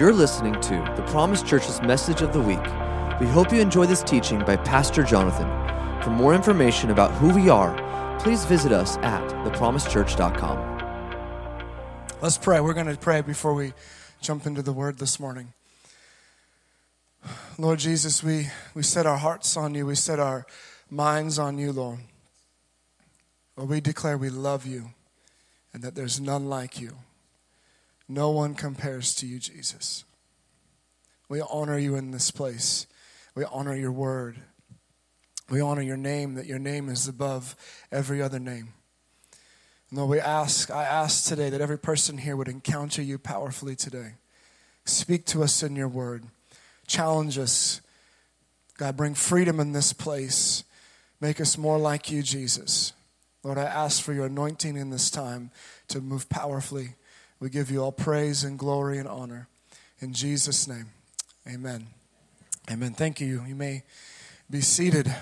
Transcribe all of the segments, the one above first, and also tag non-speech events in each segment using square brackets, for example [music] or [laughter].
You're listening to the Promise Church's message of the week. We hope you enjoy this teaching by Pastor Jonathan. For more information about who we are, please visit us at thepromisechurch.com. Let's pray. We're going to pray before we jump into the word this morning. Lord Jesus, we, we set our hearts on you, we set our minds on you, Lord. Lord, we declare we love you and that there's none like you. No one compares to you, Jesus. We honor you in this place. We honor your word. We honor your name, that your name is above every other name. And Lord, we ask, I ask today that every person here would encounter you powerfully today. Speak to us in your word. Challenge us. God, bring freedom in this place. Make us more like you, Jesus. Lord, I ask for your anointing in this time to move powerfully we give you all praise and glory and honor. In Jesus' name, amen. Amen. Thank you. You may be seated.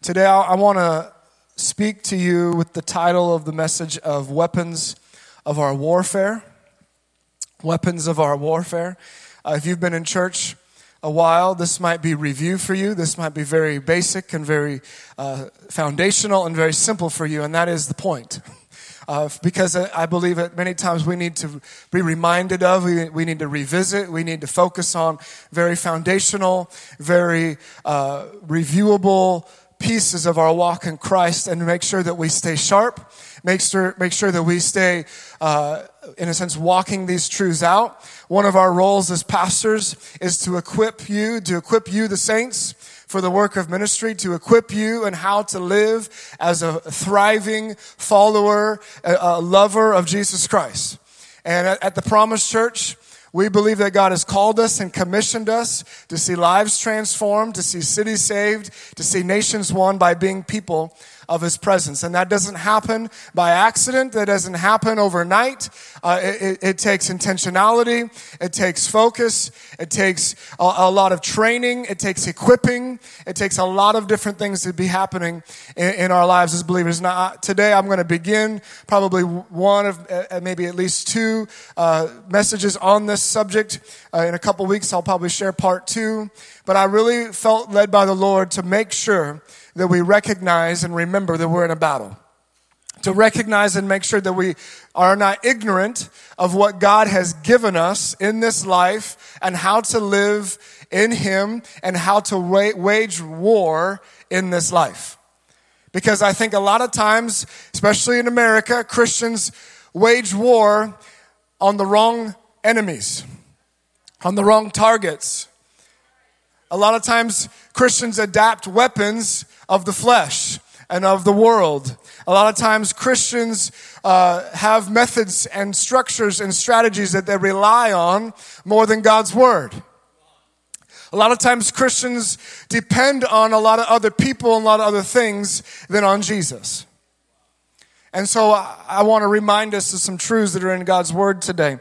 Today, I want to speak to you with the title of the message of Weapons of Our Warfare. Weapons of Our Warfare. Uh, if you've been in church a while, this might be review for you. This might be very basic and very uh, foundational and very simple for you, and that is the point. [laughs] uh, because I believe that many times we need to be reminded of, we, we need to revisit, we need to focus on very foundational, very uh, reviewable pieces of our walk in Christ and make sure that we stay sharp, make sure, make sure that we stay, uh, in a sense, walking these truths out. One of our roles as pastors is to equip you, to equip you, the saints, for the work of ministry to equip you and how to live as a thriving follower, a, lover of Jesus Christ. And at the Promise Church, we believe that God has called us and commissioned us to see lives transformed, to see cities saved, to see nations won by being people of his presence. And that doesn't happen by accident. That doesn't happen overnight. Uh, it, it, takes intentionality. It takes focus. It takes a, a, lot of training. It takes equipping. It takes a lot of different things to be happening in, in our lives as believers. Now, today I'm going to begin probably one of uh, maybe at least two uh, messages on this subject. Uh, in a couple weeks, I'll probably share part two. But I really felt led by the Lord to make sure that we recognize and remember that we're in a battle. To recognize and make sure that we are not ignorant of what God has given us in this life and how to live in Him and how to wage war in this life. Because I think a lot of times, especially in America, Christians wage war on the wrong enemies, on the wrong targets. A lot of times, Christians adapt weapons of the flesh and of the world. A lot of times Christians uh, have methods and structures and strategies that they rely on more than God's word. A lot of times Christians depend on a lot of other people and a lot of other things than on Jesus. And so I, I want to remind us of some truths that are in God's word today.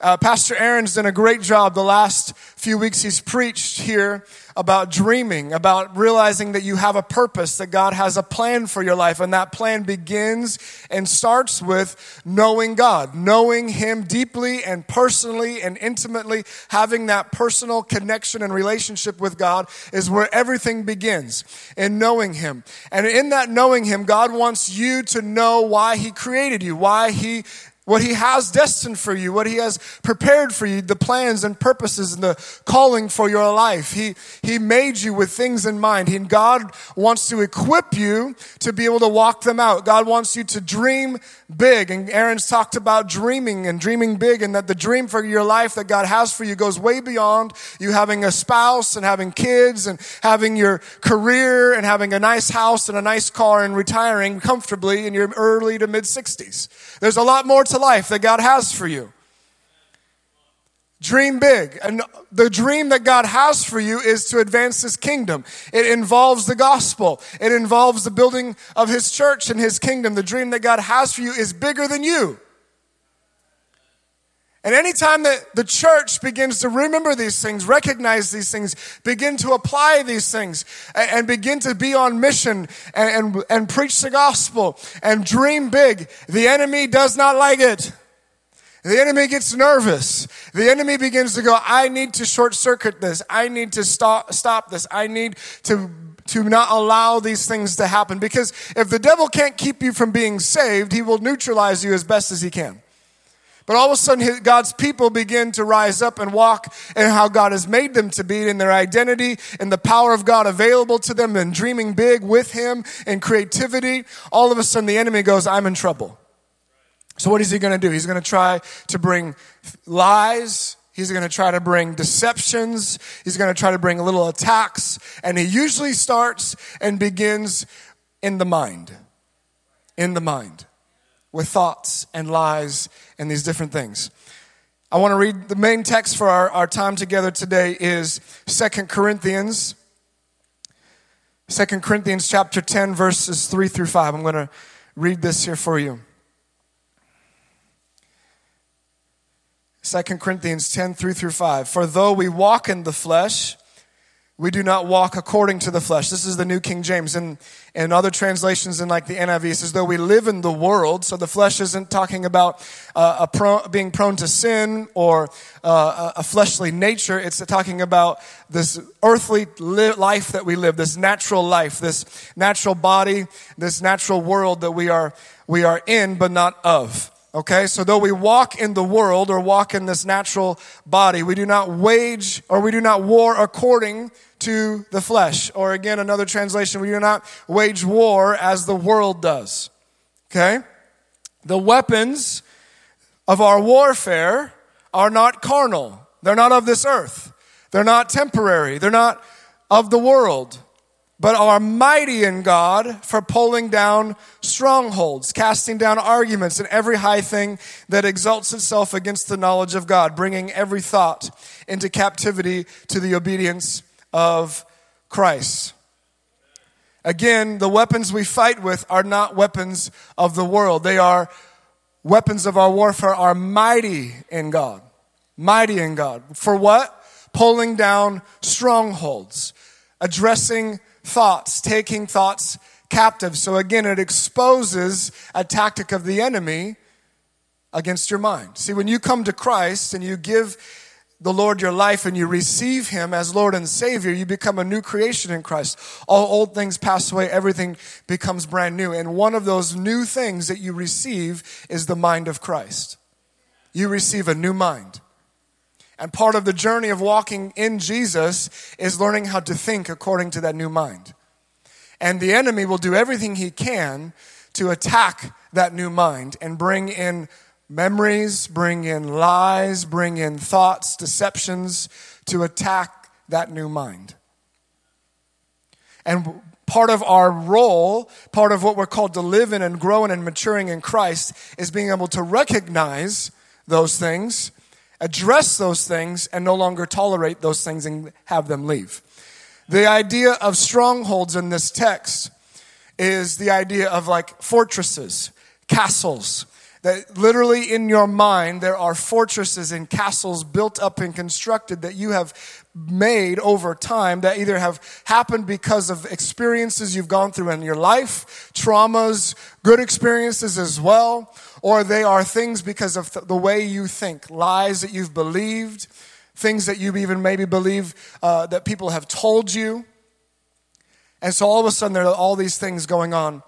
Uh, Pastor Aaron's done a great job the last few weeks he's preached here about dreaming, about realizing that you have a purpose, that God has a plan for your life. And that plan begins and starts with knowing God, knowing Him deeply and personally and intimately. Having that personal connection and relationship with God is where everything begins in knowing Him. And in that knowing Him, God wants you to know why He created you, why He what He has destined for you, what He has prepared for you, the plans and purposes and the calling for your life. He, he made you with things in mind. He, and God wants to equip you to be able to walk them out. God wants you to dream big. And Aaron's talked about dreaming and dreaming big and that the dream for your life that God has for you goes way beyond you having a spouse and having kids and having your career and having a nice house and a nice car and retiring comfortably in your early to mid 60s. There's a lot more to life that God has for you. Dream big. And the dream that God has for you is to advance His kingdom. It involves the gospel. It involves the building of His church and His kingdom. The dream that God has for you is bigger than you. And anytime that the church begins to remember these things, recognize these things, begin to apply these things, and, and begin to be on mission and, and, and preach the gospel and dream big, the enemy does not like it. The enemy gets nervous. The enemy begins to go, I need to short circuit this. I need to stop, stop this. I need to, to not allow these things to happen. Because if the devil can't keep you from being saved, he will neutralize you as best as he can. But all of a sudden, God's people begin to rise up and walk in how God has made them to be, in their identity, in the power of God available to them, and dreaming big with Him and creativity. All of a sudden, the enemy goes, I'm in trouble. So, what is he going to do? He's going to try to bring lies. He's going to try to bring deceptions. He's going to try to bring little attacks. And he usually starts and begins in the mind. In the mind. With thoughts and lies and these different things. I want to read the main text for our, our time together today is Second Corinthians. Second Corinthians chapter 10, verses 3 through 5. I'm going to read this here for you. Second Corinthians 10, 3 through 5. For though we walk in the flesh, we do not walk according to the flesh. This is the New King James. And in other translations, in like the NIV, it says, though we live in the world, so the flesh isn't talking about uh, pro- being prone to sin or uh, a fleshly nature. It's talking about this earthly li- life that we live, this natural life, this natural body, this natural world that we are, we are in, but not of. Okay, so though we walk in the world or walk in this natural body, we do not wage or we do not war according to the flesh. Or again, another translation, we do not wage war as the world does. Okay? The weapons of our warfare are not carnal. They're not of this earth. They're not temporary. They're not of the world but are mighty in God for pulling down strongholds, casting down arguments and every high thing that exalts itself against the knowledge of God, bringing every thought into captivity to the obedience of Christ. Again, the weapons we fight with are not weapons of the world. They are weapons of our warfare are mighty in God. Mighty in God. For what? Pulling down strongholds, addressing thoughts, taking thoughts captive. So again, it exposes a tactic of the enemy against your mind. See, when you come to Christ and you give the Lord your life and you receive Him as Lord and Savior, you become a new creation in Christ. All old things pass away, everything becomes brand new. And one of those new things that you receive is the mind of Christ. You receive a new mind. And part of the journey of walking in Jesus is learning how to think according to that new mind. And the enemy will do everything he can to attack that new mind and bring in memories, bring in lies, bring in thoughts, deceptions to attack that new mind. And part of our role, part of what we're called to live in and growing and maturing in Christ is being able to recognize those things address those things and no longer tolerate those things and have them leave. The idea of strongholds in this text is the idea of like fortresses, castles. That literally in your mind, there are fortresses and castles built up and constructed that you have made over time that either have happened because of experiences you've gone through in your life, traumas, good experiences as well, or they are things because of the way you think, lies that you've believed, things that you even maybe believe uh, that people have told you. And so all of a sudden, there are all these things going on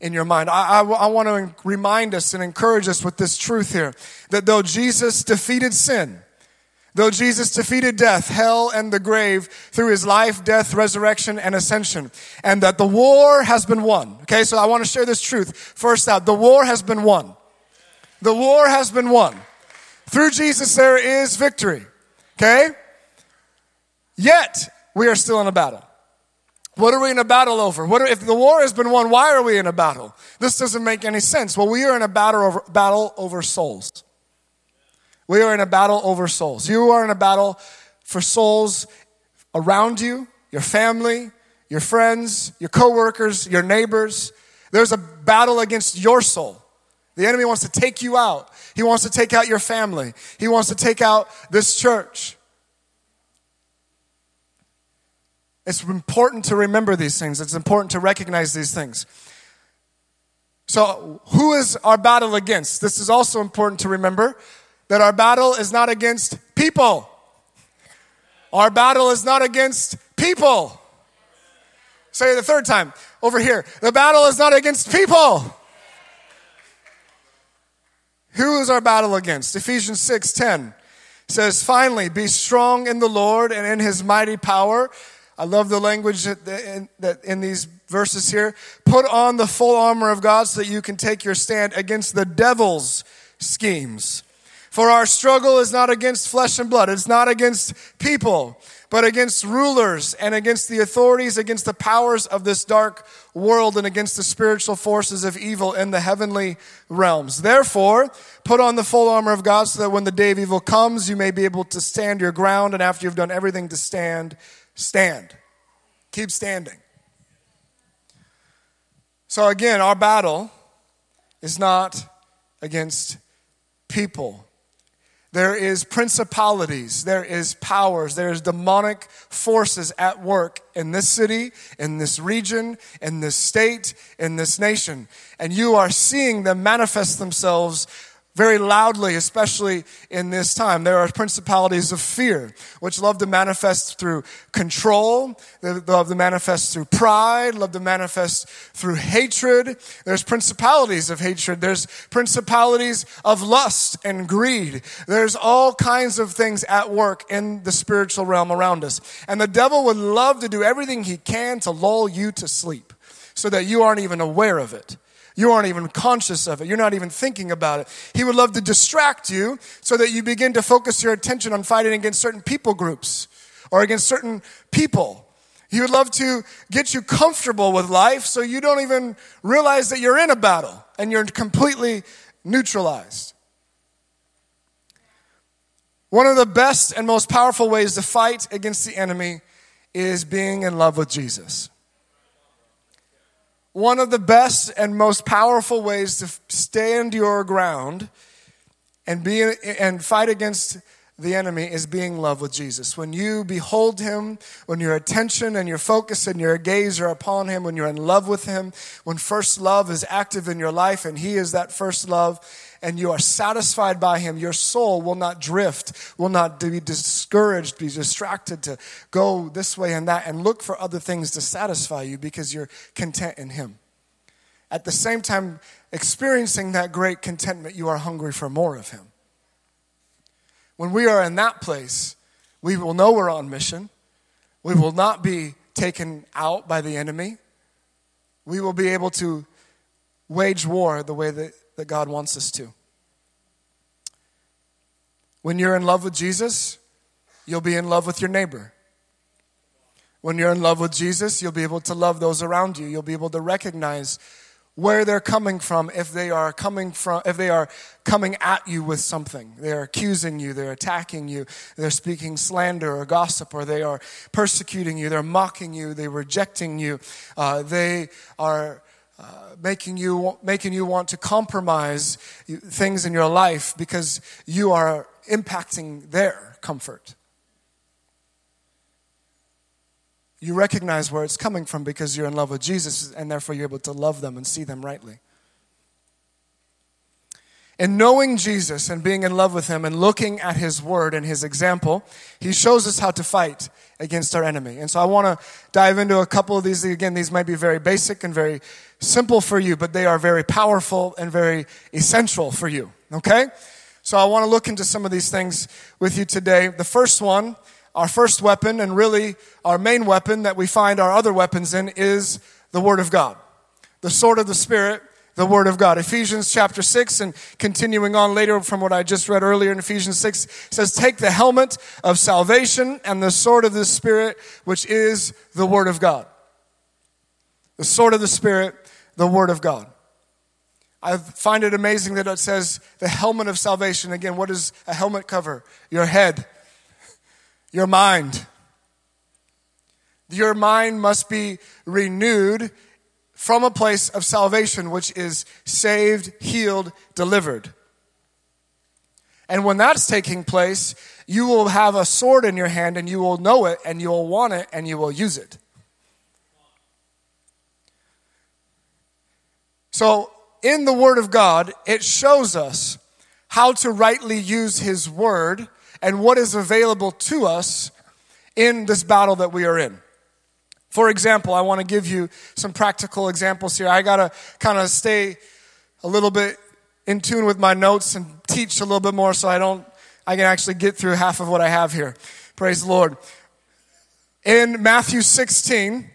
in your mind. I, I, I want to remind us and encourage us with this truth here that though Jesus defeated sin, Though Jesus defeated death, hell, and the grave through his life, death, resurrection, and ascension, and that the war has been won. Okay, so I want to share this truth first out. The war has been won. The war has been won. Through Jesus, there is victory. Okay? Yet, we are still in a battle. What are we in a battle over? What are, if the war has been won, why are we in a battle? This doesn't make any sense. Well, we are in a battle over, battle over souls. We are in a battle over souls. You are in a battle for souls around you, your family, your friends, your coworkers, your neighbors. There's a battle against your soul. The enemy wants to take you out. He wants to take out your family. He wants to take out this church. It's important to remember these things. It's important to recognize these things. So, who is our battle against? This is also important to remember. That our battle is not against people. Our battle is not against people. Say it the third time over here. The battle is not against people. Who is our battle against? Ephesians 6 10 says, Finally, be strong in the Lord and in his mighty power. I love the language that in these verses here. Put on the full armor of God so that you can take your stand against the devil's schemes. For our struggle is not against flesh and blood, it's not against people, but against rulers and against the authorities, against the powers of this dark world, and against the spiritual forces of evil in the heavenly realms. Therefore, put on the full armor of God so that when the day of evil comes, you may be able to stand your ground, and after you've done everything to stand, stand. Keep standing. So, again, our battle is not against people there is principalities, there is powers, there is demonic forces at work in this city, in this region, in this state, in this nation. And you are seeing them manifest themselves very loudly, especially in this time. There are principalities of fear, which love to manifest through control, they love to manifest through pride, love to manifest through hatred. There's principalities of hatred. There's principalities of lust and greed. There's all kinds of things at work in the spiritual realm around us. And the devil would love to do everything he can to lull you to sleep so that you aren't even aware of it. You aren't even conscious of it. You're not even thinking about it. He would love to distract you so that you begin to focus your attention on fighting against certain people groups or against certain people. He would love to get you comfortable with life so you don't even realize that you're in a battle and you're completely neutralized. One of the best and most powerful ways to fight against the enemy is being in love with Jesus one of the best and most powerful ways to stand your ground and be and fight against the enemy is being love with Jesus. When you behold him, when your attention and your focus and your gaze are upon him, when you're in love with him, when first love is active in your life and he is that first love, and you are satisfied by Him, your soul will not drift, will not be discouraged, be distracted to go this way and that and look for other things to satisfy you because you're content in Him. At the same time, experiencing that great contentment, you are hungry for more of Him. When we are in that place, we will know we're on mission. We will not be taken out by the enemy. We will be able to wage war the way that that God wants us to. When you're in love with Jesus, you'll be in love with your neighbor. When you're in love with Jesus, you'll be able to love those around you. You'll be able to recognize where they're coming from if they are coming from if they are coming at you with something they're accusing you they're attacking you they're speaking slander or gossip or they are persecuting you they're mocking you they're rejecting you uh, they are uh, making you making you want to compromise things in your life because you are impacting their comfort. You recognize where it's coming from because you're in love with Jesus and therefore you're able to love them and see them rightly. In knowing Jesus and being in love with him and looking at his word and his example, he shows us how to fight against our enemy. And so I want to dive into a couple of these. Again, these might be very basic and very simple for you, but they are very powerful and very essential for you. Okay? So I want to look into some of these things with you today. The first one, our first weapon, and really our main weapon that we find our other weapons in, is the Word of God. The sword of the Spirit the Word of God. Ephesians chapter 6, and continuing on later from what I just read earlier in Ephesians 6, says, Take the helmet of salvation and the sword of the Spirit, which is the Word of God. The sword of the Spirit, the Word of God. I find it amazing that it says the helmet of salvation. Again, what does a helmet cover? Your head, your mind. Your mind must be renewed from a place of salvation, which is saved, healed, delivered. And when that's taking place, you will have a sword in your hand and you will know it and you will want it and you will use it. So, in the Word of God, it shows us how to rightly use His Word and what is available to us in this battle that we are in. For example, I want to give you some practical examples here. I got to kind of stay a little bit in tune with my notes and teach a little bit more so I don't I can actually get through half of what I have here. Praise the Lord. In Matthew 16,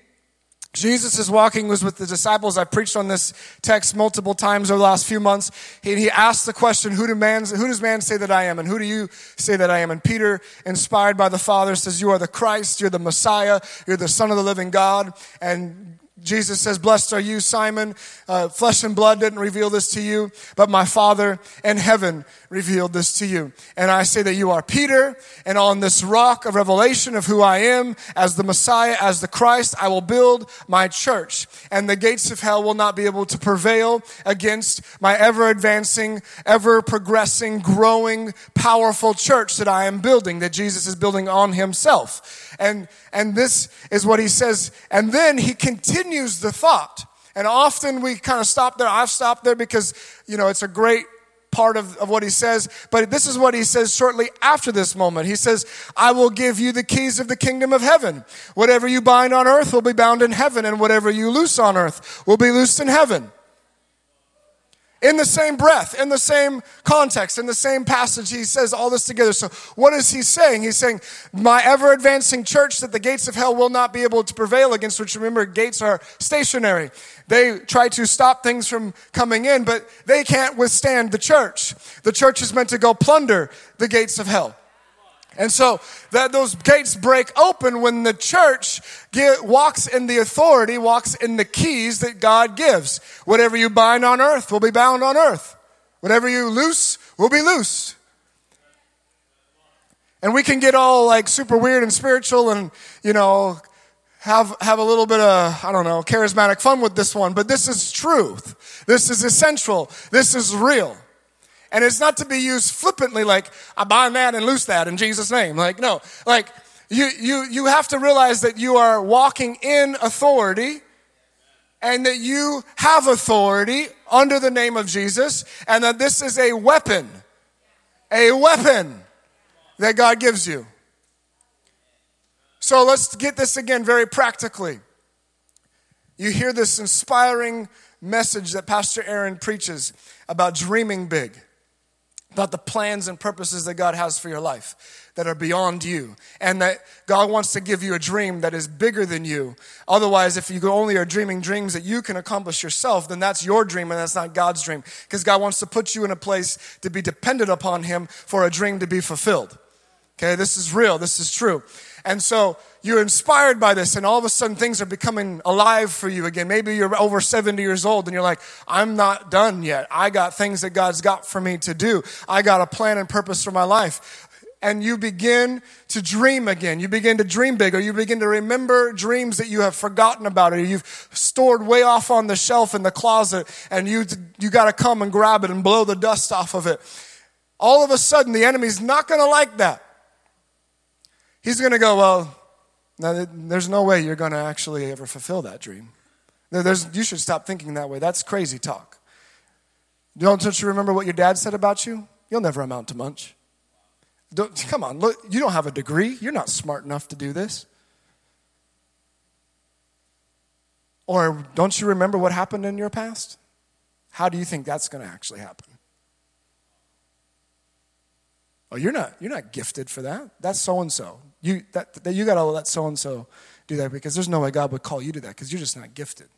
Jesus walking was with the disciples. I preached on this text multiple times over the last few months. He, he asked the question, who, do who does man say that I am? And who do you say that I am? And Peter, inspired by the Father, says, You are the Christ, you're the Messiah, you're the Son of the living God. And Jesus says, Blessed are you, Simon. Uh, flesh and blood didn't reveal this to you, but my Father in heaven revealed this to you. And I say that you are Peter, and on this rock of revelation of who I am, as the Messiah, as the Christ, I will build my church. And the gates of hell will not be able to prevail against my ever advancing, ever progressing, growing, powerful church that I am building, that Jesus is building on himself. And, and this is what he says. And then he continues the thought. And often we kind of stop there. I've stopped there because, you know, it's a great part of, of what he says. But this is what he says shortly after this moment. He says, I will give you the keys of the kingdom of heaven. Whatever you bind on earth will be bound in heaven, and whatever you loose on earth will be loosed in heaven in the same breath, in the same context, in the same passage, he says all this together. So, what is he saying? He's saying, My ever advancing church that the gates of hell will not be able to prevail against, which remember, gates are stationary. They try to stop things from coming in, but they can't withstand the church. The church is meant to go plunder the gates of hell. And so that those gates break open when the church get, walks in the authority, walks in the keys that God gives. Whatever you bind on earth will be bound on earth. Whatever you loose will be loose. And we can get all like super weird and spiritual and, you know, have, have a little bit of, I don't know, charismatic fun with this one, but this is truth. This is essential. This is real. And it's not to be used flippantly like, I bind that and loose that in Jesus' name. Like, no. Like, you, you, you have to realize that you are walking in authority and that you have authority under the name of Jesus and that this is a weapon. A weapon that God gives you. So let's get this again very practically. You hear this inspiring message that Pastor Aaron preaches about dreaming big about the plans and purposes that God has for your life that are beyond you, and that God wants to give you a dream that is bigger than you. Otherwise, if you only are dreaming dreams that you can accomplish yourself, then that's your dream and that's not God's dream. Because God wants to put you in a place to be dependent upon Him for a dream to be fulfilled. Okay, this is real, this is true. And so you're inspired by this, and all of a sudden things are becoming alive for you again. Maybe you're over 70 years old and you're like, I'm not done yet. I got things that God's got for me to do. I got a plan and purpose for my life. And you begin to dream again. You begin to dream big, or you begin to remember dreams that you have forgotten about, or you've stored way off on the shelf in the closet, and you, you got to come and grab it and blow the dust off of it. All of a sudden, the enemy's not going to like that. He's going to go, Well, now, there's no way you're going to actually ever fulfill that dream. There's, you should stop thinking that way. That's crazy talk. Don't, don't you remember what your dad said about you? You'll never amount to much. Don't, come on, look, you don't have a degree. You're not smart enough to do this. Or don't you remember what happened in your past? How do you think that's going to actually happen? Oh, you're not, you're not gifted for that. That's so and so. You, that, that you got to let so and so do that because there's no way God would call you to that because you're just not gifted.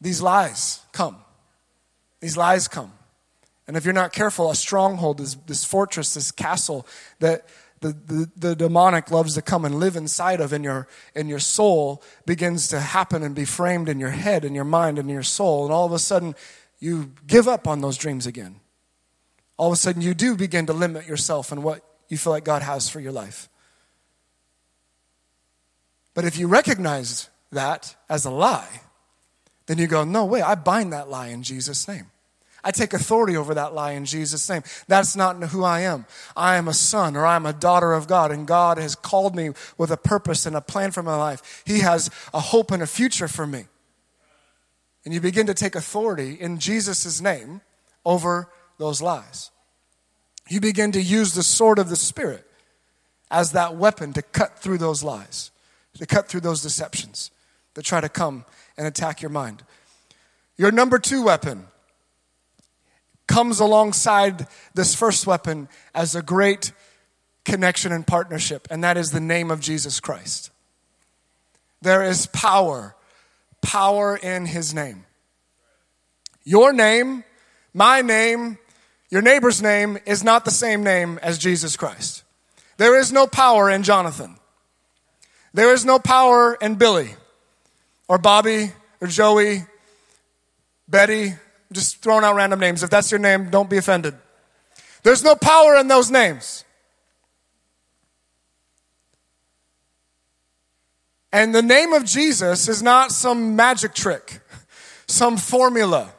These lies come. These lies come. And if you're not careful, a stronghold is this fortress, this castle that the, the, the, demonic loves to come and live inside of in your, in your soul begins to happen and be framed in your head, in your mind, in your soul. And all of a sudden, you give up on those dreams again. All of a sudden, you do begin to limit yourself and what you feel like God has for your life. But if you recognize that as a lie, then you go, No way, I bind that lie in Jesus' name. I take authority over that lie in Jesus' name. That's not who I am. I am a son or I'm a daughter of God, and God has called me with a purpose and a plan for my life. He has a hope and a future for me. And you begin to take authority in Jesus' name over those lies. You begin to use the sword of the Spirit as that weapon to cut through those lies, to cut through those deceptions that try to come and attack your mind. Your number two weapon comes alongside this first weapon as a great connection and partnership, and that is the name of Jesus Christ. There is power, power in his name. Your name, my name, your neighbor's name is not the same name as Jesus Christ. There is no power in Jonathan. There is no power in Billy or Bobby or Joey, Betty, just throwing out random names. If that's your name, don't be offended. There's no power in those names. And the name of Jesus is not some magic trick, some formula.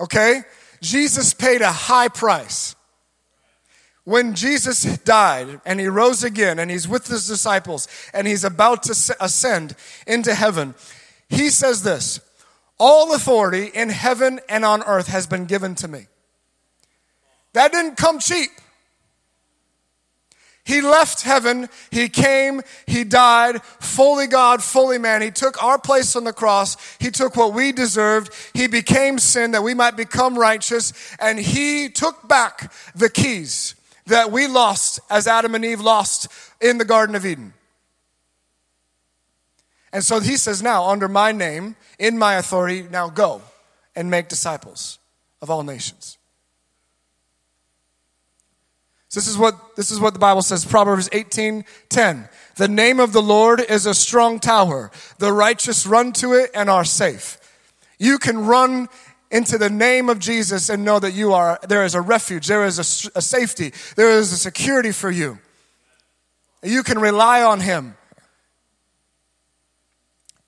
Okay? Jesus paid a high price. When Jesus died and he rose again and he's with his disciples and he's about to ascend into heaven, he says this All authority in heaven and on earth has been given to me. That didn't come cheap. He left heaven, he came, he died, fully God, fully man. He took our place on the cross, he took what we deserved, he became sin that we might become righteous, and he took back the keys that we lost as Adam and Eve lost in the Garden of Eden. And so he says, Now, under my name, in my authority, now go and make disciples of all nations. This is what this is what the Bible says. Proverbs 18, 10. The name of the Lord is a strong tower. The righteous run to it and are safe. You can run into the name of Jesus and know that you are there is a refuge, there is a, a safety, there is a security for you. You can rely on him.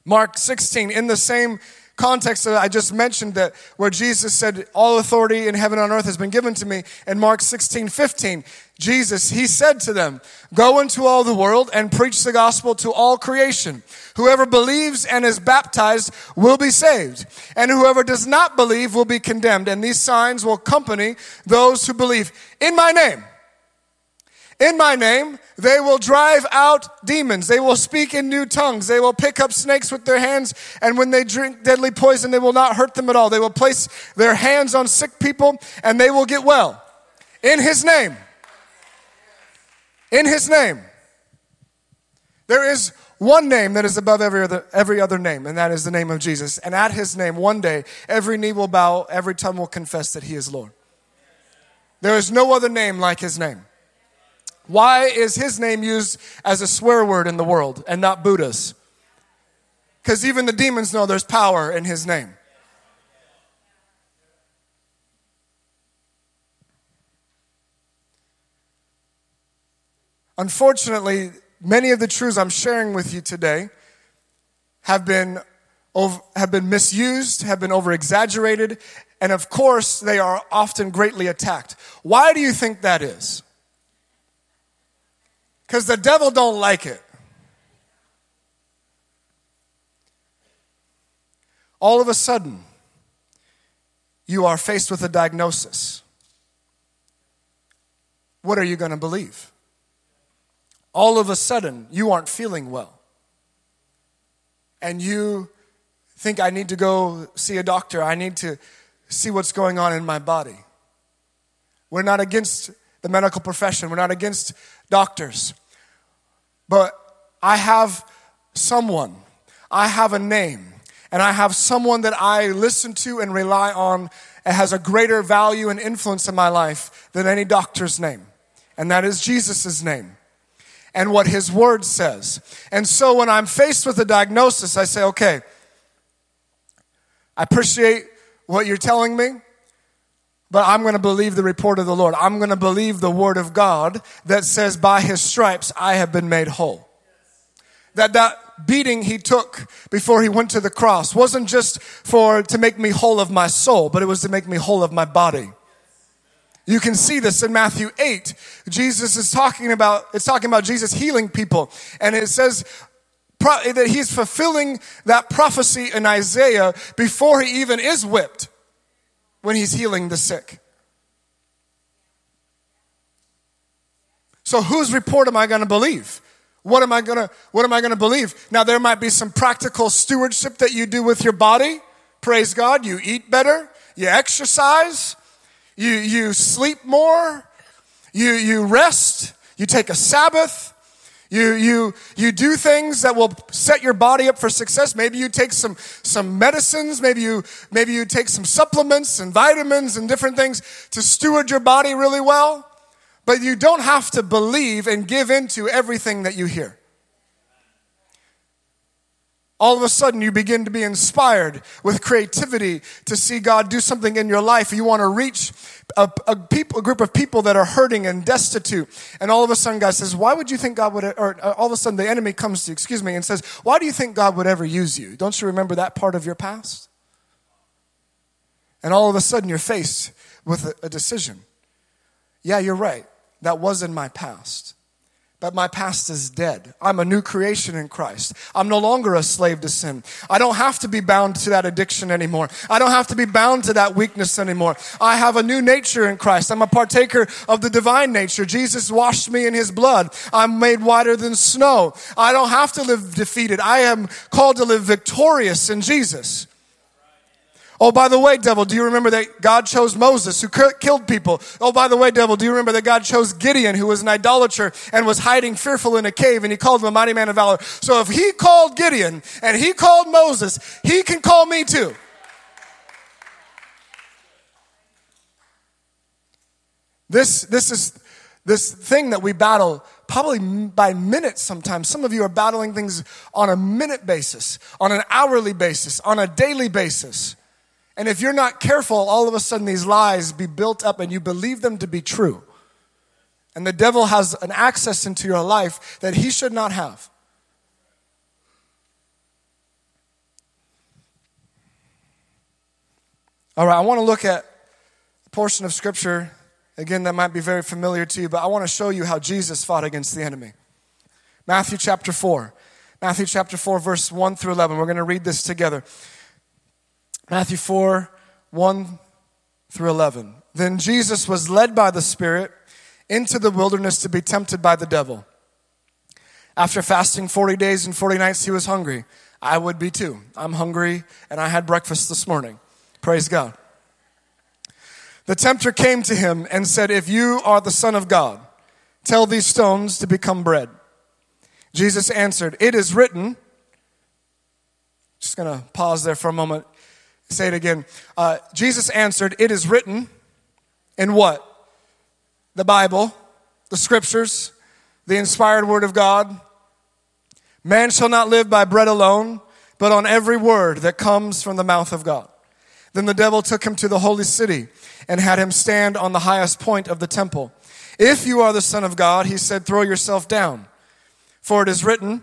Mark 16, in the same context that I just mentioned that where Jesus said, All authority in heaven and on earth has been given to me. In Mark 16, 15, Jesus, he said to them, Go into all the world and preach the gospel to all creation. Whoever believes and is baptized will be saved, and whoever does not believe will be condemned. And these signs will accompany those who believe in my name. In my name, they will drive out demons. They will speak in new tongues. They will pick up snakes with their hands. And when they drink deadly poison, they will not hurt them at all. They will place their hands on sick people and they will get well. In his name. In his name. There is one name that is above every other, every other name, and that is the name of Jesus. And at his name, one day, every knee will bow, every tongue will confess that he is Lord. There is no other name like his name. Why is his name used as a swear word in the world and not Buddha's? Because even the demons know there's power in his name. Unfortunately, many of the truths I'm sharing with you today have been, over, have been misused, have been over exaggerated, and of course, they are often greatly attacked. Why do you think that is? Because the devil don't like it. All of a sudden, you are faced with a diagnosis. What are you going to believe? All of a sudden, you aren't feeling well. And you think, I need to go see a doctor. I need to see what's going on in my body. We're not against the medical profession, we're not against doctors. But I have someone, I have a name, and I have someone that I listen to and rely on and has a greater value and influence in my life than any doctor's name. And that is Jesus' name and what his word says. And so when I'm faced with a diagnosis, I say, okay, I appreciate what you're telling me. But I'm going to believe the report of the Lord. I'm going to believe the word of God that says, by his stripes I have been made whole. That that beating he took before he went to the cross wasn't just for to make me whole of my soul, but it was to make me whole of my body. You can see this in Matthew 8. Jesus is talking about, it's talking about Jesus healing people. And it says, that he's fulfilling that prophecy in Isaiah before he even is whipped. When he's healing the sick. So whose report am I going to believe? What am I going to what am I going to believe? Now there might be some practical stewardship that you do with your body. Praise God, you eat better, you exercise, you you sleep more, you you rest, you take a Sabbath. You, you, you do things that will set your body up for success. Maybe you take some, some medicines. Maybe you, maybe you take some supplements and vitamins and different things to steward your body really well. But you don't have to believe and give into everything that you hear. All of a sudden, you begin to be inspired with creativity to see God do something in your life. You want to reach a, a, people, a group of people that are hurting and destitute. And all of a sudden, God says, Why would you think God would, or uh, all of a sudden, the enemy comes to you, excuse me, and says, Why do you think God would ever use you? Don't you remember that part of your past? And all of a sudden, you're faced with a, a decision. Yeah, you're right. That was in my past. But my past is dead. I'm a new creation in Christ. I'm no longer a slave to sin. I don't have to be bound to that addiction anymore. I don't have to be bound to that weakness anymore. I have a new nature in Christ. I'm a partaker of the divine nature. Jesus washed me in his blood. I'm made whiter than snow. I don't have to live defeated. I am called to live victorious in Jesus. Oh, by the way, devil, do you remember that God chose Moses who killed people? Oh, by the way, devil, do you remember that God chose Gideon who was an idolater and was hiding fearful in a cave and he called him a mighty man of valor? So if he called Gideon and he called Moses, he can call me too. This, this is this thing that we battle probably by minutes sometimes. Some of you are battling things on a minute basis, on an hourly basis, on a daily basis. And if you're not careful, all of a sudden these lies be built up and you believe them to be true. And the devil has an access into your life that he should not have. All right, I want to look at a portion of scripture, again, that might be very familiar to you, but I want to show you how Jesus fought against the enemy. Matthew chapter 4. Matthew chapter 4, verse 1 through 11. We're going to read this together. Matthew 4 1 through 11. Then Jesus was led by the Spirit into the wilderness to be tempted by the devil. After fasting 40 days and 40 nights, he was hungry. I would be too. I'm hungry and I had breakfast this morning. Praise God. The tempter came to him and said, If you are the Son of God, tell these stones to become bread. Jesus answered, It is written, just gonna pause there for a moment. Say it again. Uh, Jesus answered, It is written in what? The Bible, the scriptures, the inspired word of God. Man shall not live by bread alone, but on every word that comes from the mouth of God. Then the devil took him to the holy city and had him stand on the highest point of the temple. If you are the Son of God, he said, throw yourself down. For it is written,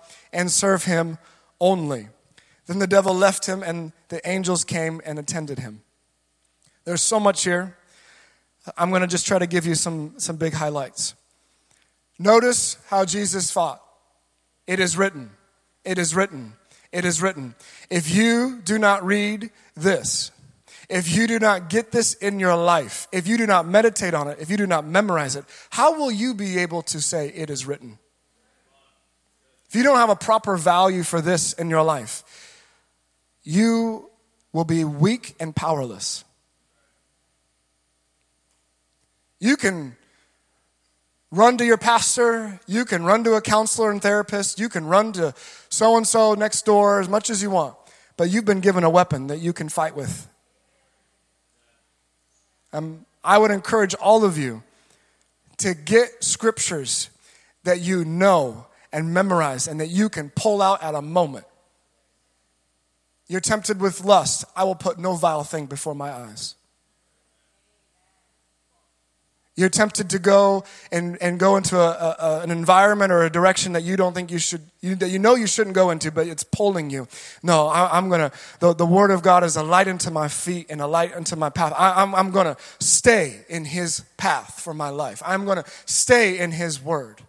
and serve him only. Then the devil left him, and the angels came and attended him. There's so much here. I'm going to just try to give you some, some big highlights. Notice how Jesus fought. It is written. It is written. It is written. If you do not read this, if you do not get this in your life, if you do not meditate on it, if you do not memorize it, how will you be able to say it is written? If you don't have a proper value for this in your life, you will be weak and powerless. You can run to your pastor, you can run to a counselor and therapist, you can run to so and so next door as much as you want, but you've been given a weapon that you can fight with. Um, I would encourage all of you to get scriptures that you know and memorize and that you can pull out at a moment. You're tempted with lust. I will put no vile thing before my eyes. You're tempted to go and, and go into a, a, an environment or a direction that you don't think you should, you, that you know you shouldn't go into, but it's pulling you. No, I, am going to, the, word of God is a light unto my feet and a light unto my path. I, I'm, I'm going to stay in his path for my life. I'm going to stay in his word.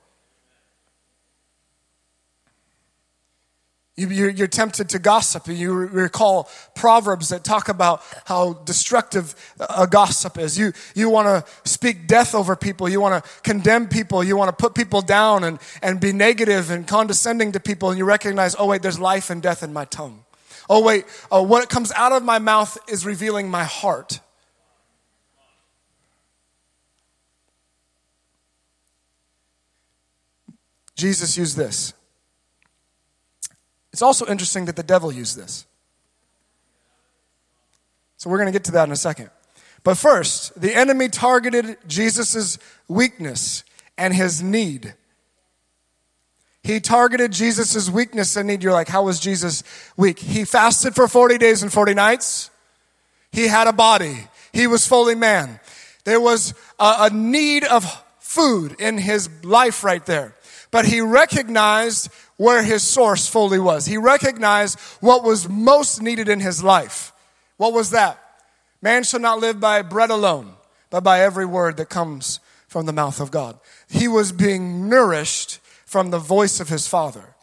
You're tempted to gossip. And you recall proverbs that talk about how destructive a gossip is. You, you want to speak death over people. You want to condemn people. You want to put people down and, and be negative and condescending to people. And you recognize, oh, wait, there's life and death in my tongue. Oh, wait, oh, what comes out of my mouth is revealing my heart. Jesus used this. It's also interesting that the devil used this. So we're going to get to that in a second. But first, the enemy targeted Jesus' weakness and his need. He targeted Jesus' weakness and need. You're like, how was Jesus weak? He fasted for 40 days and 40 nights. He had a body. He was fully man. There was a, a need of food in his life right there. But he recognized where his source fully was. He recognized what was most needed in his life. What was that? Man shall not live by bread alone, but by every word that comes from the mouth of God. He was being nourished from the voice of his father.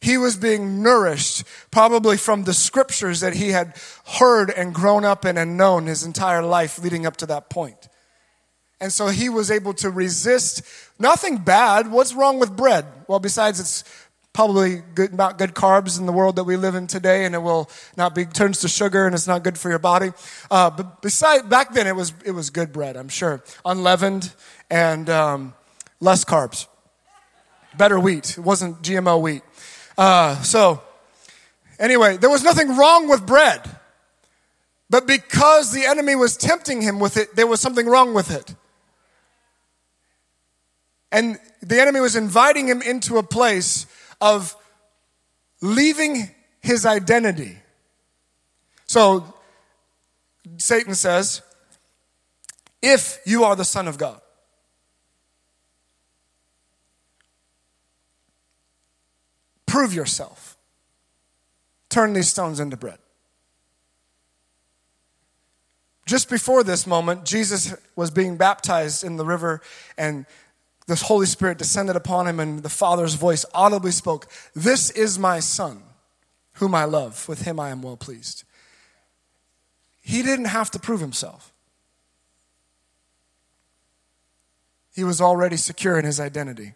He was being nourished probably from the scriptures that he had heard and grown up in and known his entire life leading up to that point. And so he was able to resist nothing bad. What's wrong with bread? Well, besides it's probably good, not good carbs in the world that we live in today, and it will not be turns to sugar, and it's not good for your body. Uh, but besides, back then it was it was good bread, I'm sure, unleavened and um, less carbs, better wheat. It wasn't GMO wheat. Uh, so anyway, there was nothing wrong with bread, but because the enemy was tempting him with it, there was something wrong with it. And the enemy was inviting him into a place of leaving his identity. So Satan says, if you are the Son of God, prove yourself. Turn these stones into bread. Just before this moment, Jesus was being baptized in the river, and the Holy Spirit descended upon him, and the Father's voice audibly spoke, This is my Son, whom I love. With him I am well pleased. He didn't have to prove himself, he was already secure in his identity.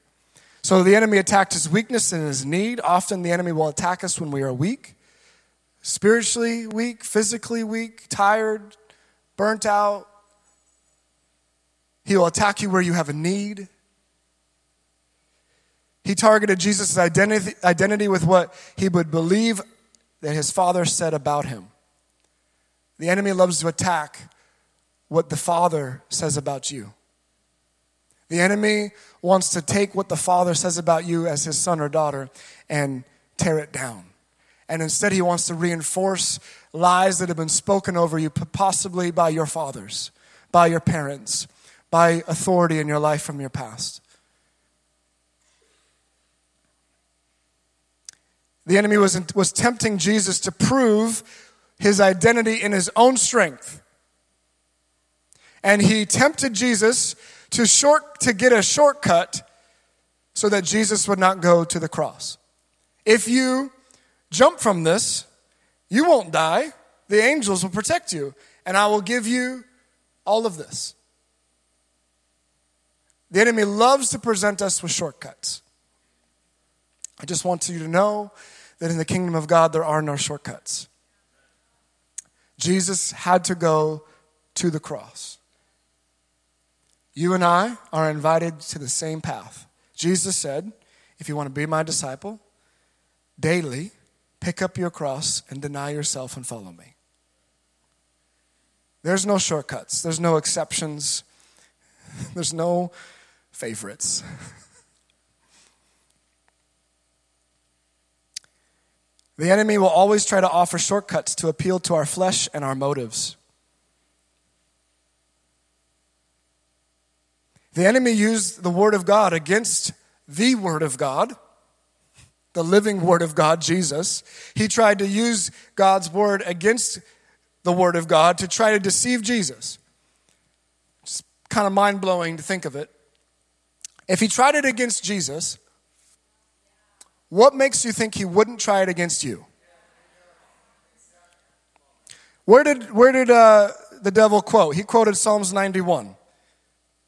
So the enemy attacked his weakness and his need. Often the enemy will attack us when we are weak, spiritually weak, physically weak, tired, burnt out. He will attack you where you have a need. He targeted Jesus' identity, identity with what he would believe that his father said about him. The enemy loves to attack what the father says about you. The enemy wants to take what the father says about you as his son or daughter and tear it down. And instead, he wants to reinforce lies that have been spoken over you, possibly by your fathers, by your parents, by authority in your life from your past. The enemy was, was tempting Jesus to prove his identity in his own strength. And he tempted Jesus to, short, to get a shortcut so that Jesus would not go to the cross. If you jump from this, you won't die. The angels will protect you, and I will give you all of this. The enemy loves to present us with shortcuts. I just want you to know that in the kingdom of God there are no shortcuts. Jesus had to go to the cross. You and I are invited to the same path. Jesus said, if you want to be my disciple, daily pick up your cross and deny yourself and follow me. There's no shortcuts, there's no exceptions, [laughs] there's no favorites. [laughs] The enemy will always try to offer shortcuts to appeal to our flesh and our motives. The enemy used the Word of God against the Word of God, the living Word of God, Jesus. He tried to use God's Word against the Word of God to try to deceive Jesus. It's kind of mind blowing to think of it. If he tried it against Jesus, what makes you think he wouldn't try it against you? Where did, where did uh, the devil quote? He quoted Psalms 91. He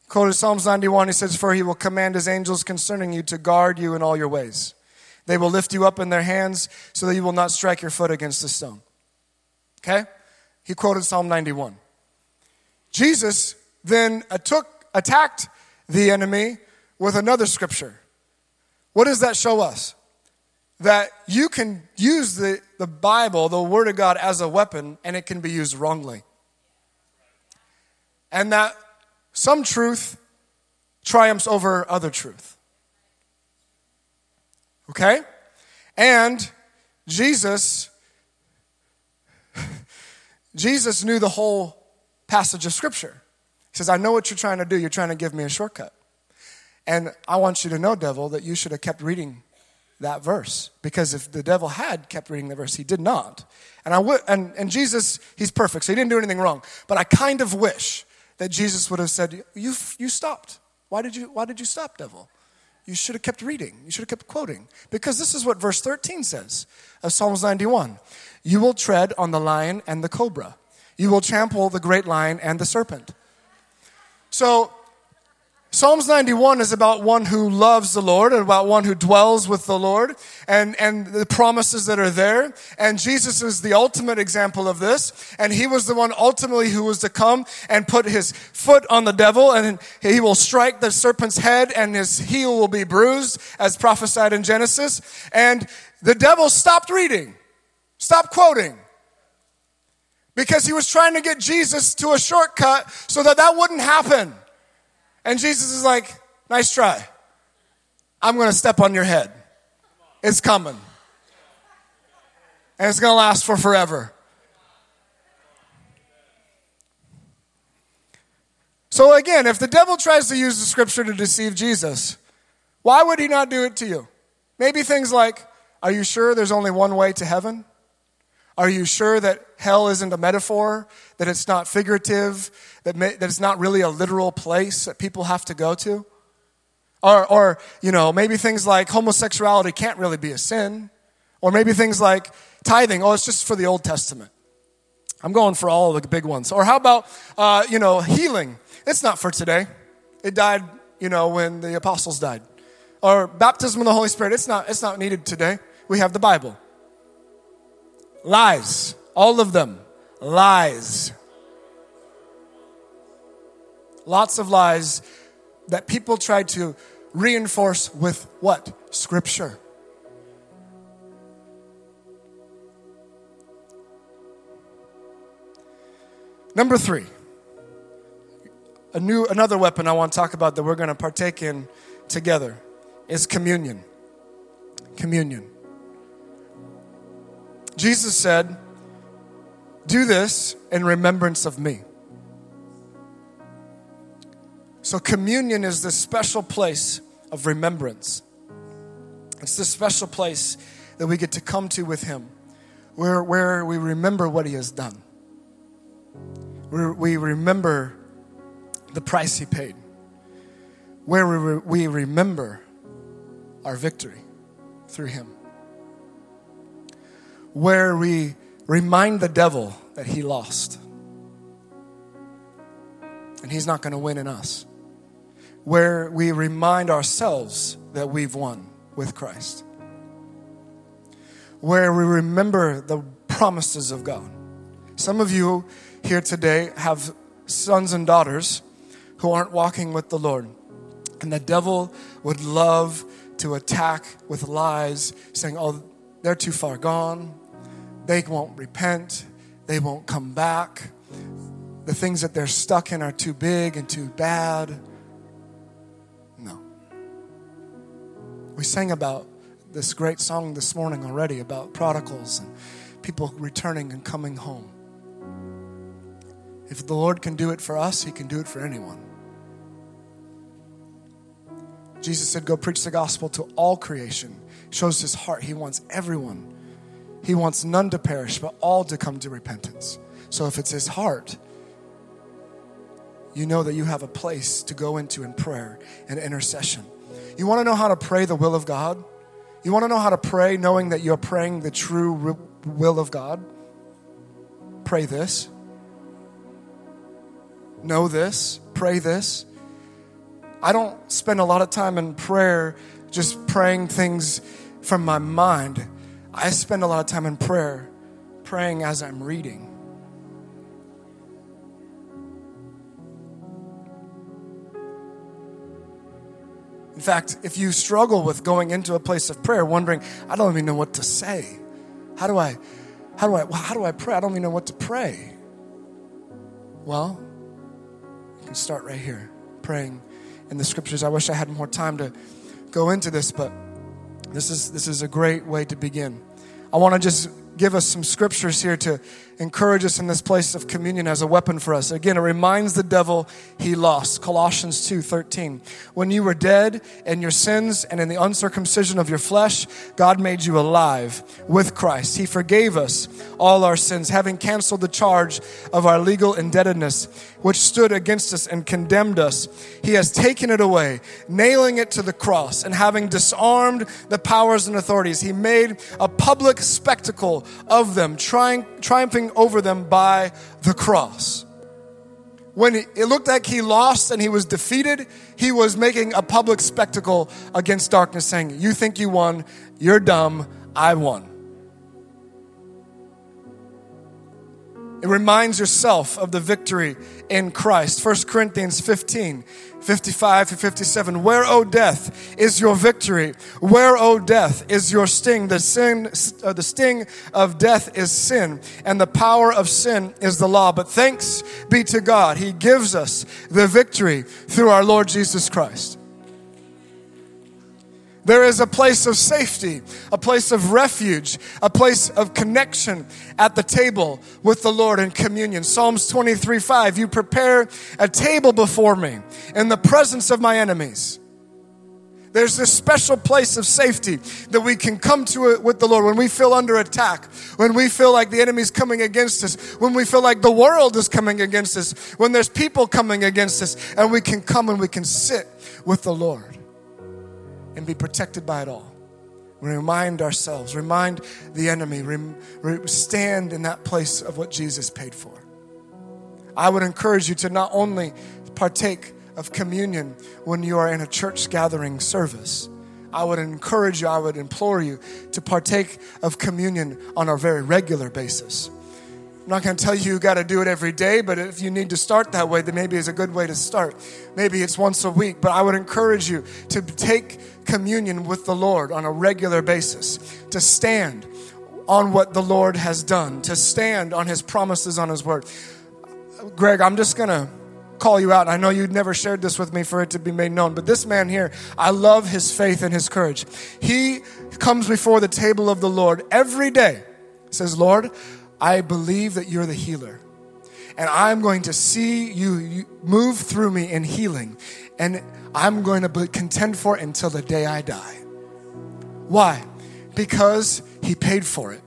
quoted Psalms 91. He says, For he will command his angels concerning you to guard you in all your ways. They will lift you up in their hands so that you will not strike your foot against the stone. Okay? He quoted Psalm 91. Jesus then took, attacked the enemy with another scripture. What does that show us? That you can use the, the Bible, the Word of God, as a weapon and it can be used wrongly. And that some truth triumphs over other truth. Okay? And Jesus [laughs] Jesus knew the whole passage of scripture. He says, "I know what you're trying to do. You're trying to give me a shortcut." And I want you to know, devil, that you should have kept reading that verse. Because if the devil had kept reading the verse he did not. And i would and, and jesus he's perfect so he didn't do anything wrong. But i kind of wish that jesus would have said you you stopped. Why did you why did you stop devil? You should have kept reading. You should have kept quoting. Because this is what verse 13 says of psalms 91 you will tread on the lion and the cobra. You will trample the great lion and the serpent. So Psalms 91 is about one who loves the Lord and about one who dwells with the Lord and, and the promises that are there. And Jesus is the ultimate example of this. And he was the one ultimately who was to come and put his foot on the devil and he will strike the serpent's head and his heel will be bruised as prophesied in Genesis. And the devil stopped reading, stopped quoting because he was trying to get Jesus to a shortcut so that that wouldn't happen. And Jesus is like, nice try. I'm going to step on your head. It's coming. And it's going to last for forever. So, again, if the devil tries to use the scripture to deceive Jesus, why would he not do it to you? Maybe things like, Are you sure there's only one way to heaven? Are you sure that hell isn't a metaphor, that it's not figurative, that, may, that it's not really a literal place that people have to go to? Or, or, you know, maybe things like homosexuality can't really be a sin. Or maybe things like tithing, oh, it's just for the Old Testament. I'm going for all the big ones. Or how about, uh, you know, healing? It's not for today. It died, you know, when the apostles died. Or baptism of the Holy Spirit, it's not, it's not needed today. We have the Bible. Lies. All of them. Lies. Lots of lies that people try to reinforce with what? Scripture. Number three, a new another weapon I want to talk about that we're going to partake in together is communion. Communion. Jesus said, Do this in remembrance of me. So, communion is this special place of remembrance. It's this special place that we get to come to with Him, where, where we remember what He has done. Where we remember the price He paid, where we, re- we remember our victory through Him where we remind the devil that he lost. And he's not going to win in us. Where we remind ourselves that we've won with Christ. Where we remember the promises of God. Some of you here today have sons and daughters who aren't walking with the Lord. And the devil would love to attack with lies, saying, Oh, they're too far gone they won't repent, they won't come back. The things that they're stuck in are too big and too bad. No. We sang about this great song this morning already about prodigals and people returning and coming home. If the Lord can do it for us, He can do it for anyone. Jesus said, Go preach the gospel to all creation. Shows his heart. He wants everyone. He wants none to perish, but all to come to repentance. So if it's his heart, you know that you have a place to go into in prayer and intercession. You want to know how to pray the will of God? You want to know how to pray knowing that you're praying the true will of God? Pray this. Know this. Pray this. I don't spend a lot of time in prayer just praying things from my mind. I spend a lot of time in prayer praying as I'm reading. In fact, if you struggle with going into a place of prayer wondering, I don't even know what to say. How do I how do I how do I pray? I don't even know what to pray. Well, you can start right here, praying in the scriptures. I wish I had more time to go into this, but this is this is a great way to begin. I want to just give us some scriptures here to encourage us in this place of communion as a weapon for us. Again, it reminds the devil he lost. Colossians 2:13. When you were dead in your sins and in the uncircumcision of your flesh, God made you alive with Christ. He forgave us all our sins, having canceled the charge of our legal indebtedness, which stood against us and condemned us. He has taken it away, nailing it to the cross, and having disarmed the powers and authorities, he made a public spectacle of them, trying, triumphing over them by the cross. When it looked like he lost and he was defeated, he was making a public spectacle against darkness, saying, You think you won, you're dumb, I won. It reminds yourself of the victory in Christ. 1 Corinthians 15, 55 to 57. Where, O death, is your victory? Where, O death, is your sting? The, sin, uh, the sting of death is sin, and the power of sin is the law. But thanks be to God, He gives us the victory through our Lord Jesus Christ. There is a place of safety, a place of refuge, a place of connection at the table with the Lord in communion. Psalms 23 5, you prepare a table before me in the presence of my enemies. There's this special place of safety that we can come to it with the Lord when we feel under attack, when we feel like the enemy's coming against us, when we feel like the world is coming against us, when there's people coming against us, and we can come and we can sit with the Lord and be protected by it all. We remind ourselves, remind the enemy, rem, re, stand in that place of what Jesus paid for. I would encourage you to not only partake of communion when you are in a church gathering service. I would encourage you, I would implore you to partake of communion on a very regular basis. I'm not going to tell you you got to do it every day, but if you need to start that way, then maybe it's a good way to start. Maybe it's once a week, but I would encourage you to take communion with the Lord on a regular basis, to stand on what the Lord has done, to stand on his promises on his word. Greg, I'm just going to call you out. I know you'd never shared this with me for it to be made known, but this man here, I love his faith and his courage. He comes before the table of the Lord every day, says, Lord, I believe that you're the healer. And I'm going to see you move through me in healing. And I'm going to contend for it until the day I die. Why? Because he paid for it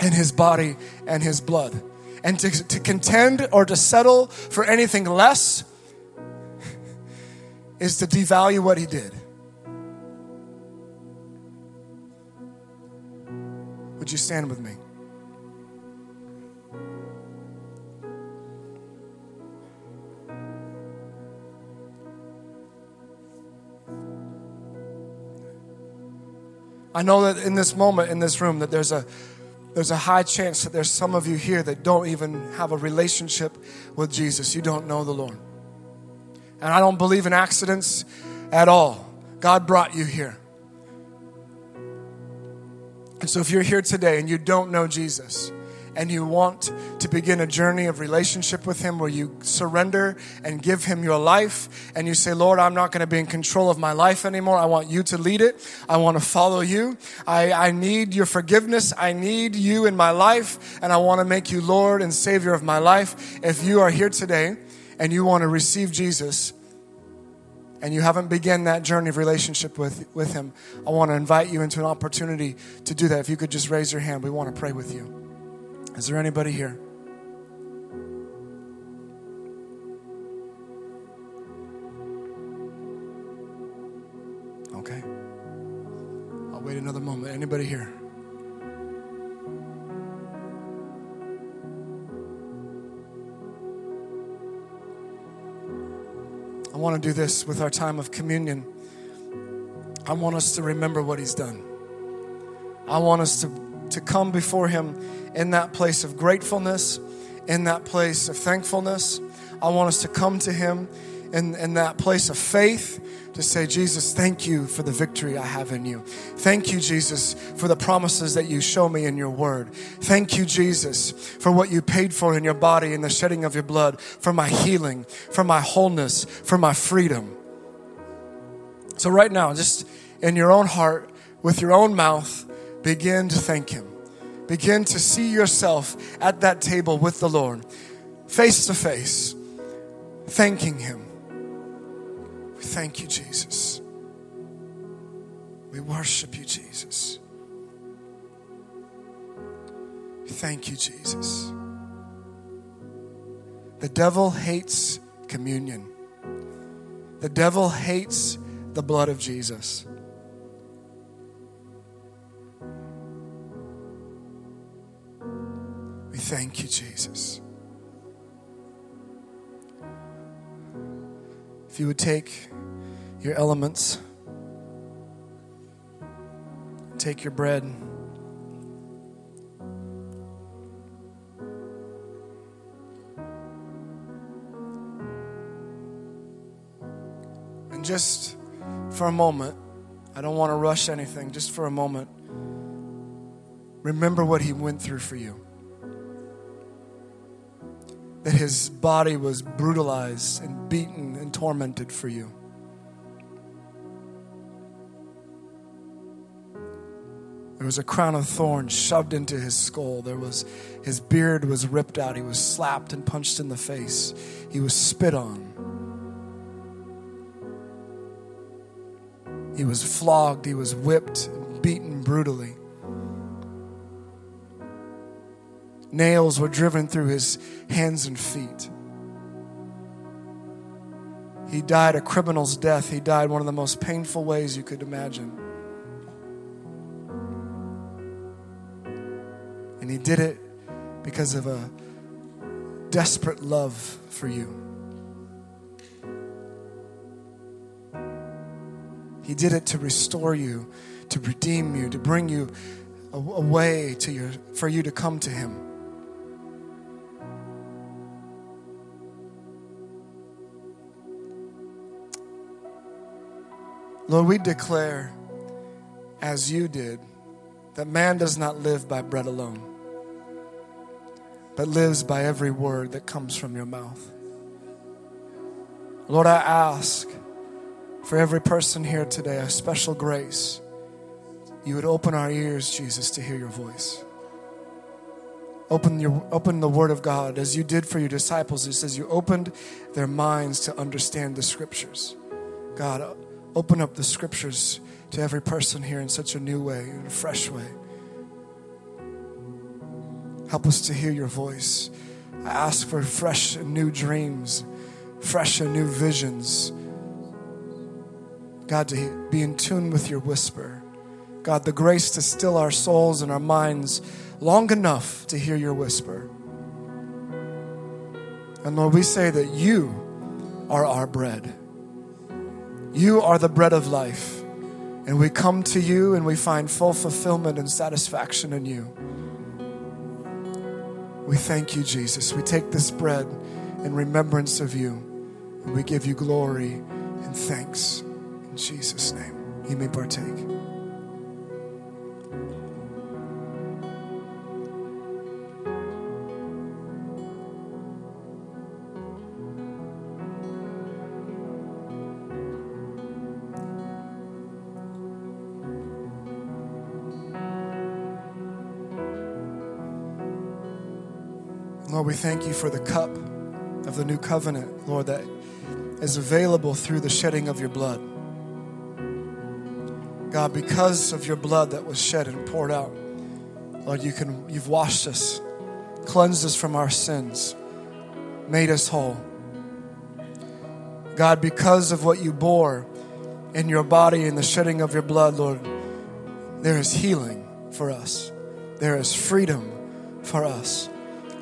in his body and his blood. And to, to contend or to settle for anything less is to devalue what he did. Would you stand with me? I know that in this moment, in this room, that there's a there's a high chance that there's some of you here that don't even have a relationship with Jesus. You don't know the Lord. And I don't believe in accidents at all. God brought you here. And so if you're here today and you don't know Jesus, and you want to begin a journey of relationship with Him where you surrender and give Him your life, and you say, Lord, I'm not going to be in control of my life anymore. I want you to lead it. I want to follow you. I, I need your forgiveness. I need you in my life, and I want to make you Lord and Savior of my life. If you are here today and you want to receive Jesus, and you haven't begun that journey of relationship with, with Him, I want to invite you into an opportunity to do that. If you could just raise your hand, we want to pray with you. Is there anybody here? Okay. I'll wait another moment. Anybody here? I want to do this with our time of communion. I want us to remember what He's done. I want us to, to come before Him in that place of gratefulness, in that place of thankfulness. I want us to come to Him in, in that place of faith to say, Jesus, thank you for the victory I have in you. Thank you, Jesus, for the promises that you show me in your word. Thank you, Jesus, for what you paid for in your body and the shedding of your blood, for my healing, for my wholeness, for my freedom. So, right now, just in your own heart, with your own mouth, begin to thank Him. Begin to see yourself at that table with the Lord, face to face, thanking Him. We thank you, Jesus. We worship you, Jesus. Thank you, Jesus. The devil hates communion. The devil hates the blood of Jesus. We thank you, Jesus. If you would take your elements, take your bread. And just for a moment, I don't want to rush anything, just for a moment, remember what he went through for you. That his body was brutalized and beaten and tormented for you. There was a crown of thorns shoved into his skull. There was his beard was ripped out. He was slapped and punched in the face. He was spit on. He was flogged, he was whipped, and beaten brutally. Nails were driven through his hands and feet. He died a criminal's death. He died one of the most painful ways you could imagine. And he did it because of a desperate love for you. He did it to restore you, to redeem you, to bring you a, way to your, for you to come to Him. Lord, we declare, as you did, that man does not live by bread alone, but lives by every word that comes from your mouth. Lord, I ask for every person here today a special grace. You would open our ears, Jesus, to hear your voice. Open, your, open the Word of God as you did for your disciples. It says you opened their minds to understand the Scriptures. God, open up the Scriptures to every person here in such a new way, in a fresh way. Help us to hear your voice. I ask for fresh and new dreams, fresh and new visions God, to be in tune with your whisper. God, the grace to still our souls and our minds long enough to hear your whisper. And Lord, we say that you are our bread. You are the bread of life. And we come to you and we find full fulfillment and satisfaction in you. We thank you, Jesus. We take this bread in remembrance of you. And we give you glory and thanks. In Jesus' name, you may partake. We thank you for the cup of the new covenant, Lord, that is available through the shedding of your blood. God, because of your blood that was shed and poured out, Lord, you can you've washed us, cleansed us from our sins, made us whole. God, because of what you bore in your body and the shedding of your blood, Lord, there is healing for us. There is freedom for us.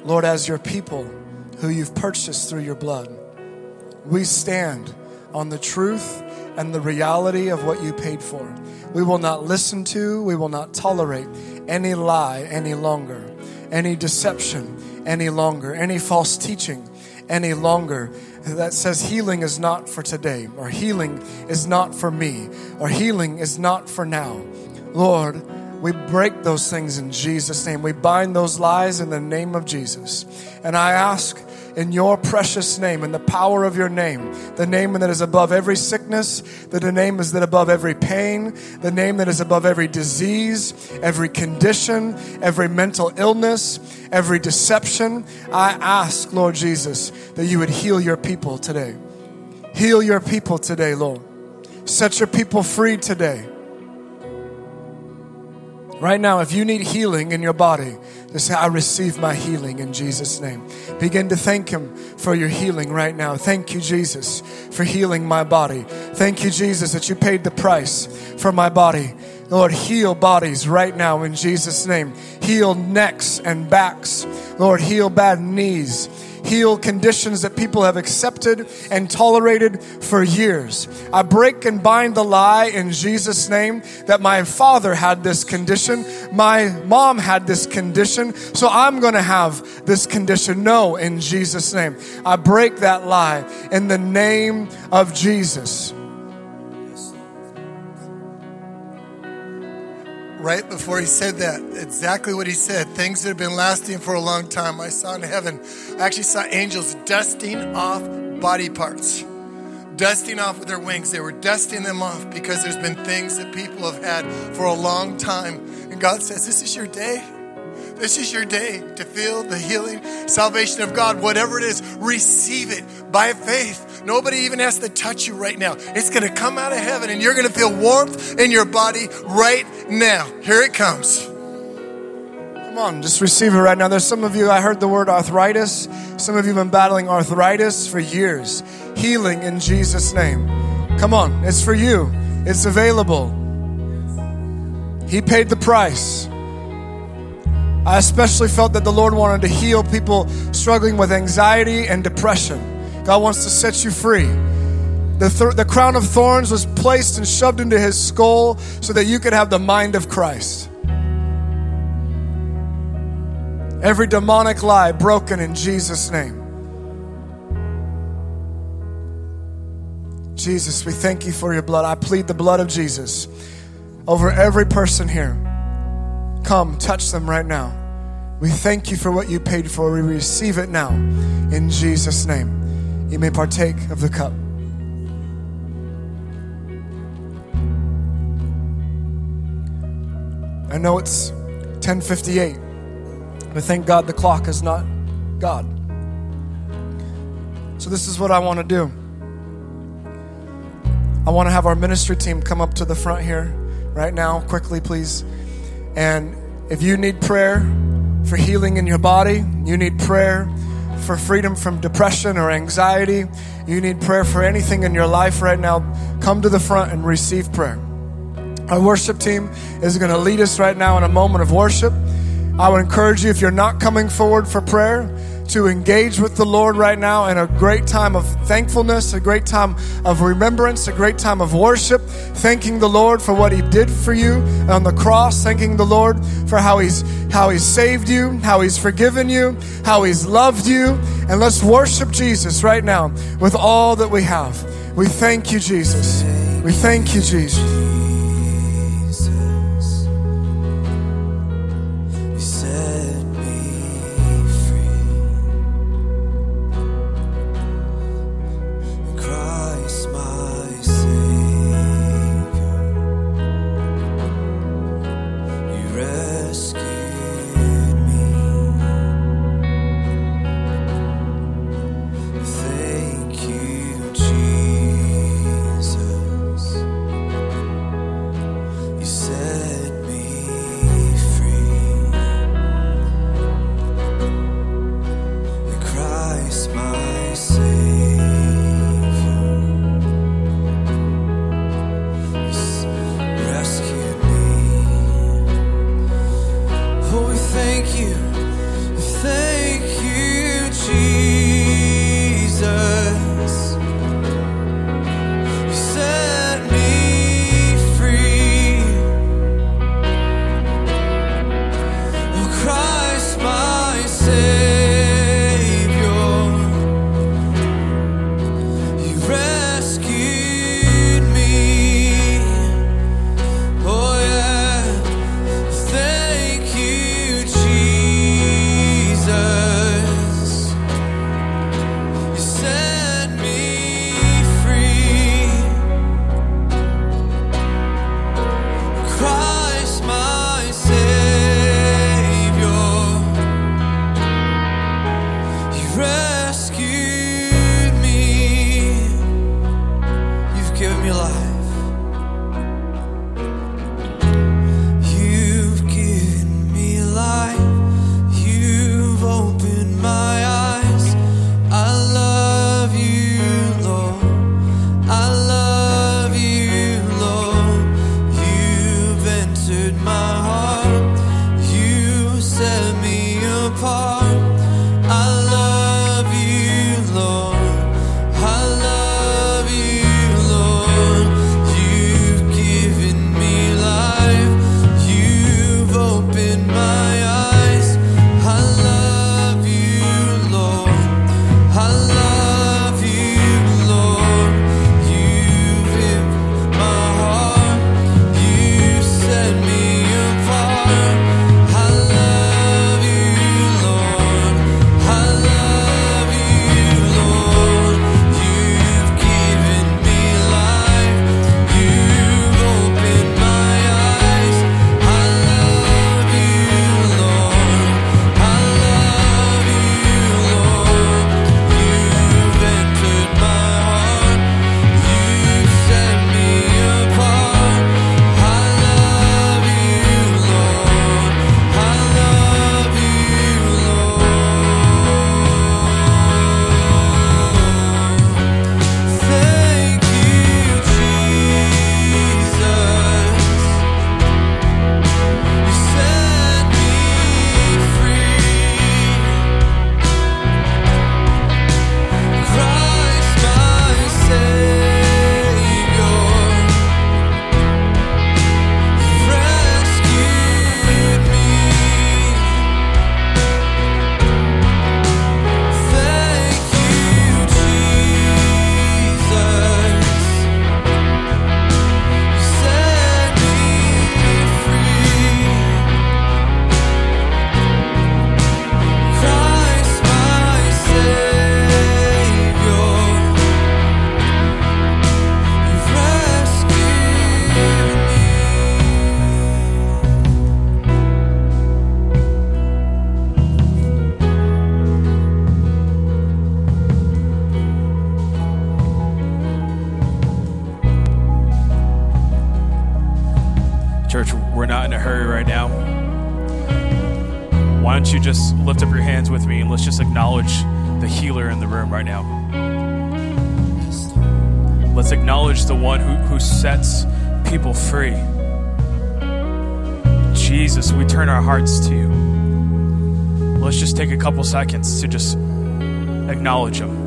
Lord, as your people who you've purchased through your blood, we stand on the truth and the reality of what you paid for. We will not listen to, we will not tolerate any lie any longer, any deception any longer, any false teaching any longer that says healing is not for today, or healing is not for me, or healing is not for now. Lord, we break those things in Jesus' name. We bind those lies in the name of Jesus. And I ask in your precious name, in the power of your name, the name that is above every sickness, the name is that above every pain, the name that is above every disease, every condition, every mental illness, every deception. I ask, Lord Jesus, that you would heal your people today. Heal your people today, Lord. Set your people free today. Right now, if you need healing in your body, just say, I receive my healing in Jesus' name. Begin to thank Him for your healing right now. Thank you, Jesus, for healing my body. Thank you, Jesus, that you paid the price for my body. Lord, heal bodies right now in Jesus' name. Heal necks and backs. Lord, heal bad knees heal conditions that people have accepted and tolerated for years. I break and bind the lie in Jesus' name that my father had this condition, my mom had this condition, so I'm going to have this condition. No, in Jesus' name. I break that lie in the name of Jesus. Right before he said that, exactly what he said. Things that have been lasting for a long time. I saw in heaven, I actually saw angels dusting off body parts, dusting off with their wings. They were dusting them off because there's been things that people have had for a long time. And God says, This is your day. This is your day to feel the healing, salvation of God. Whatever it is, receive it by faith. Nobody even has to touch you right now. It's going to come out of heaven and you're going to feel warmth in your body right now. Here it comes. Come on, just receive it right now. There's some of you, I heard the word arthritis. Some of you have been battling arthritis for years. Healing in Jesus' name. Come on, it's for you, it's available. He paid the price. I especially felt that the Lord wanted to heal people struggling with anxiety and depression. God wants to set you free. The, th- the crown of thorns was placed and shoved into his skull so that you could have the mind of Christ. Every demonic lie broken in Jesus' name. Jesus, we thank you for your blood. I plead the blood of Jesus over every person here. Come, touch them right now. We thank you for what you paid for. We receive it now in Jesus' name. You may partake of the cup. I know it's 1058, but thank God the clock is not God. So, this is what I want to do. I want to have our ministry team come up to the front here right now, quickly, please. And if you need prayer for healing in your body, you need prayer for freedom from depression or anxiety, you need prayer for anything in your life right now, come to the front and receive prayer. Our worship team is going to lead us right now in a moment of worship. I would encourage you, if you're not coming forward for prayer, to engage with the Lord right now in a great time of thankfulness, a great time of remembrance, a great time of worship, thanking the Lord for what He did for you on the cross, thanking the Lord for how He's how He's saved you, how He's forgiven you, how He's loved you. And let's worship Jesus right now with all that we have. We thank you, Jesus. We thank you, Jesus. We turn our hearts to you, let's just take a couple seconds to just acknowledge them.